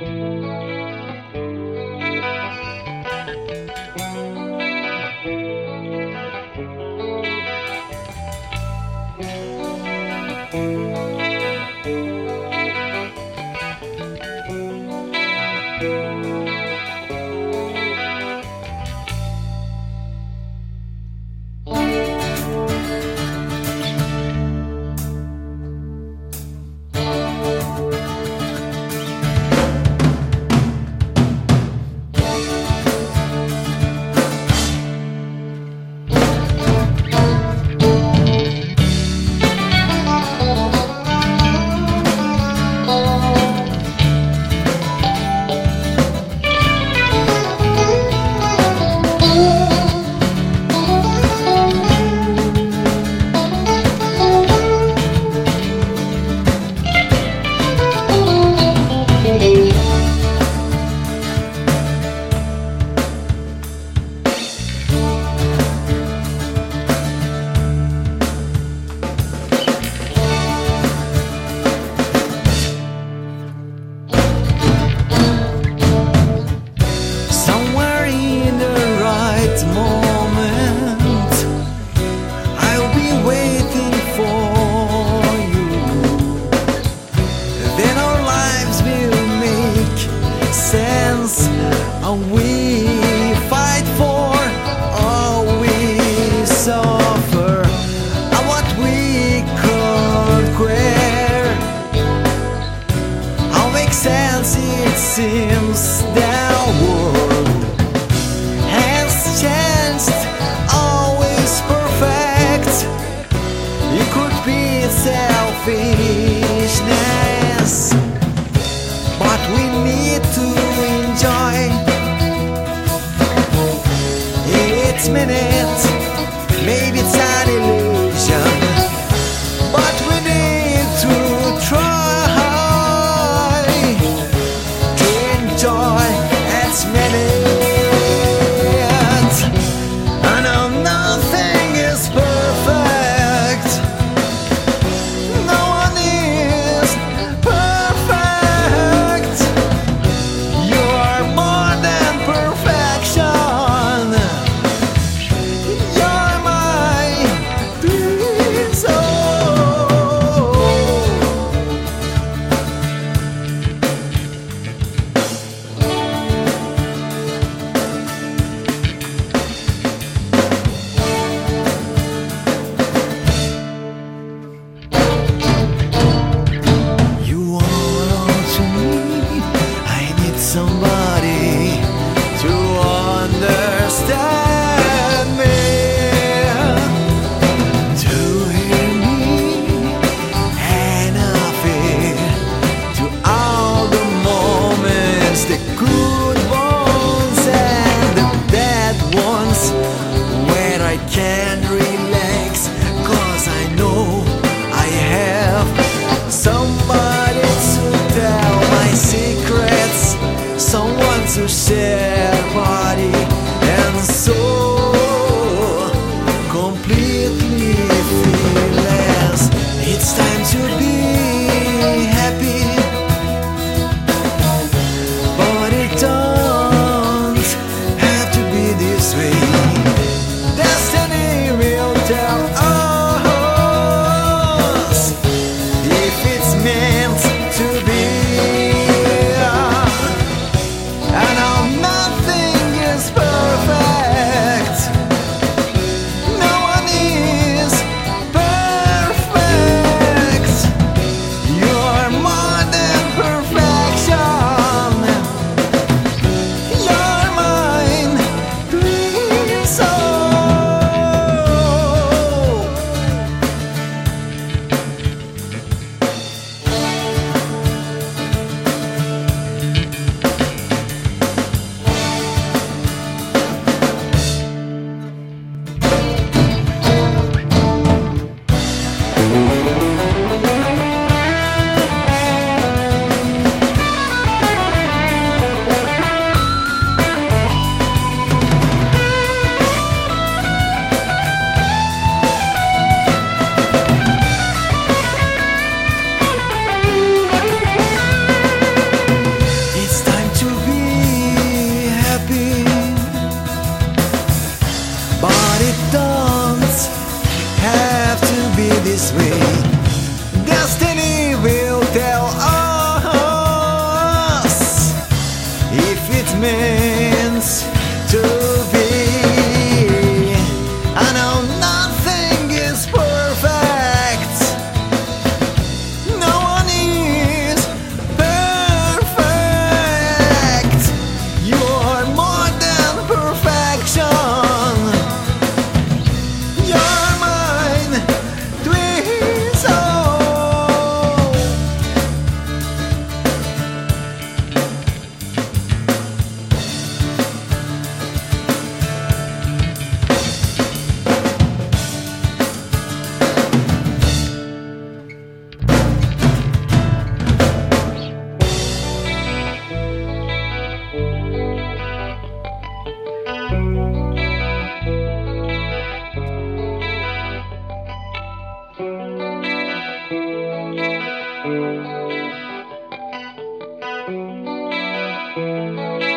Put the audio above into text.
Somewhere Música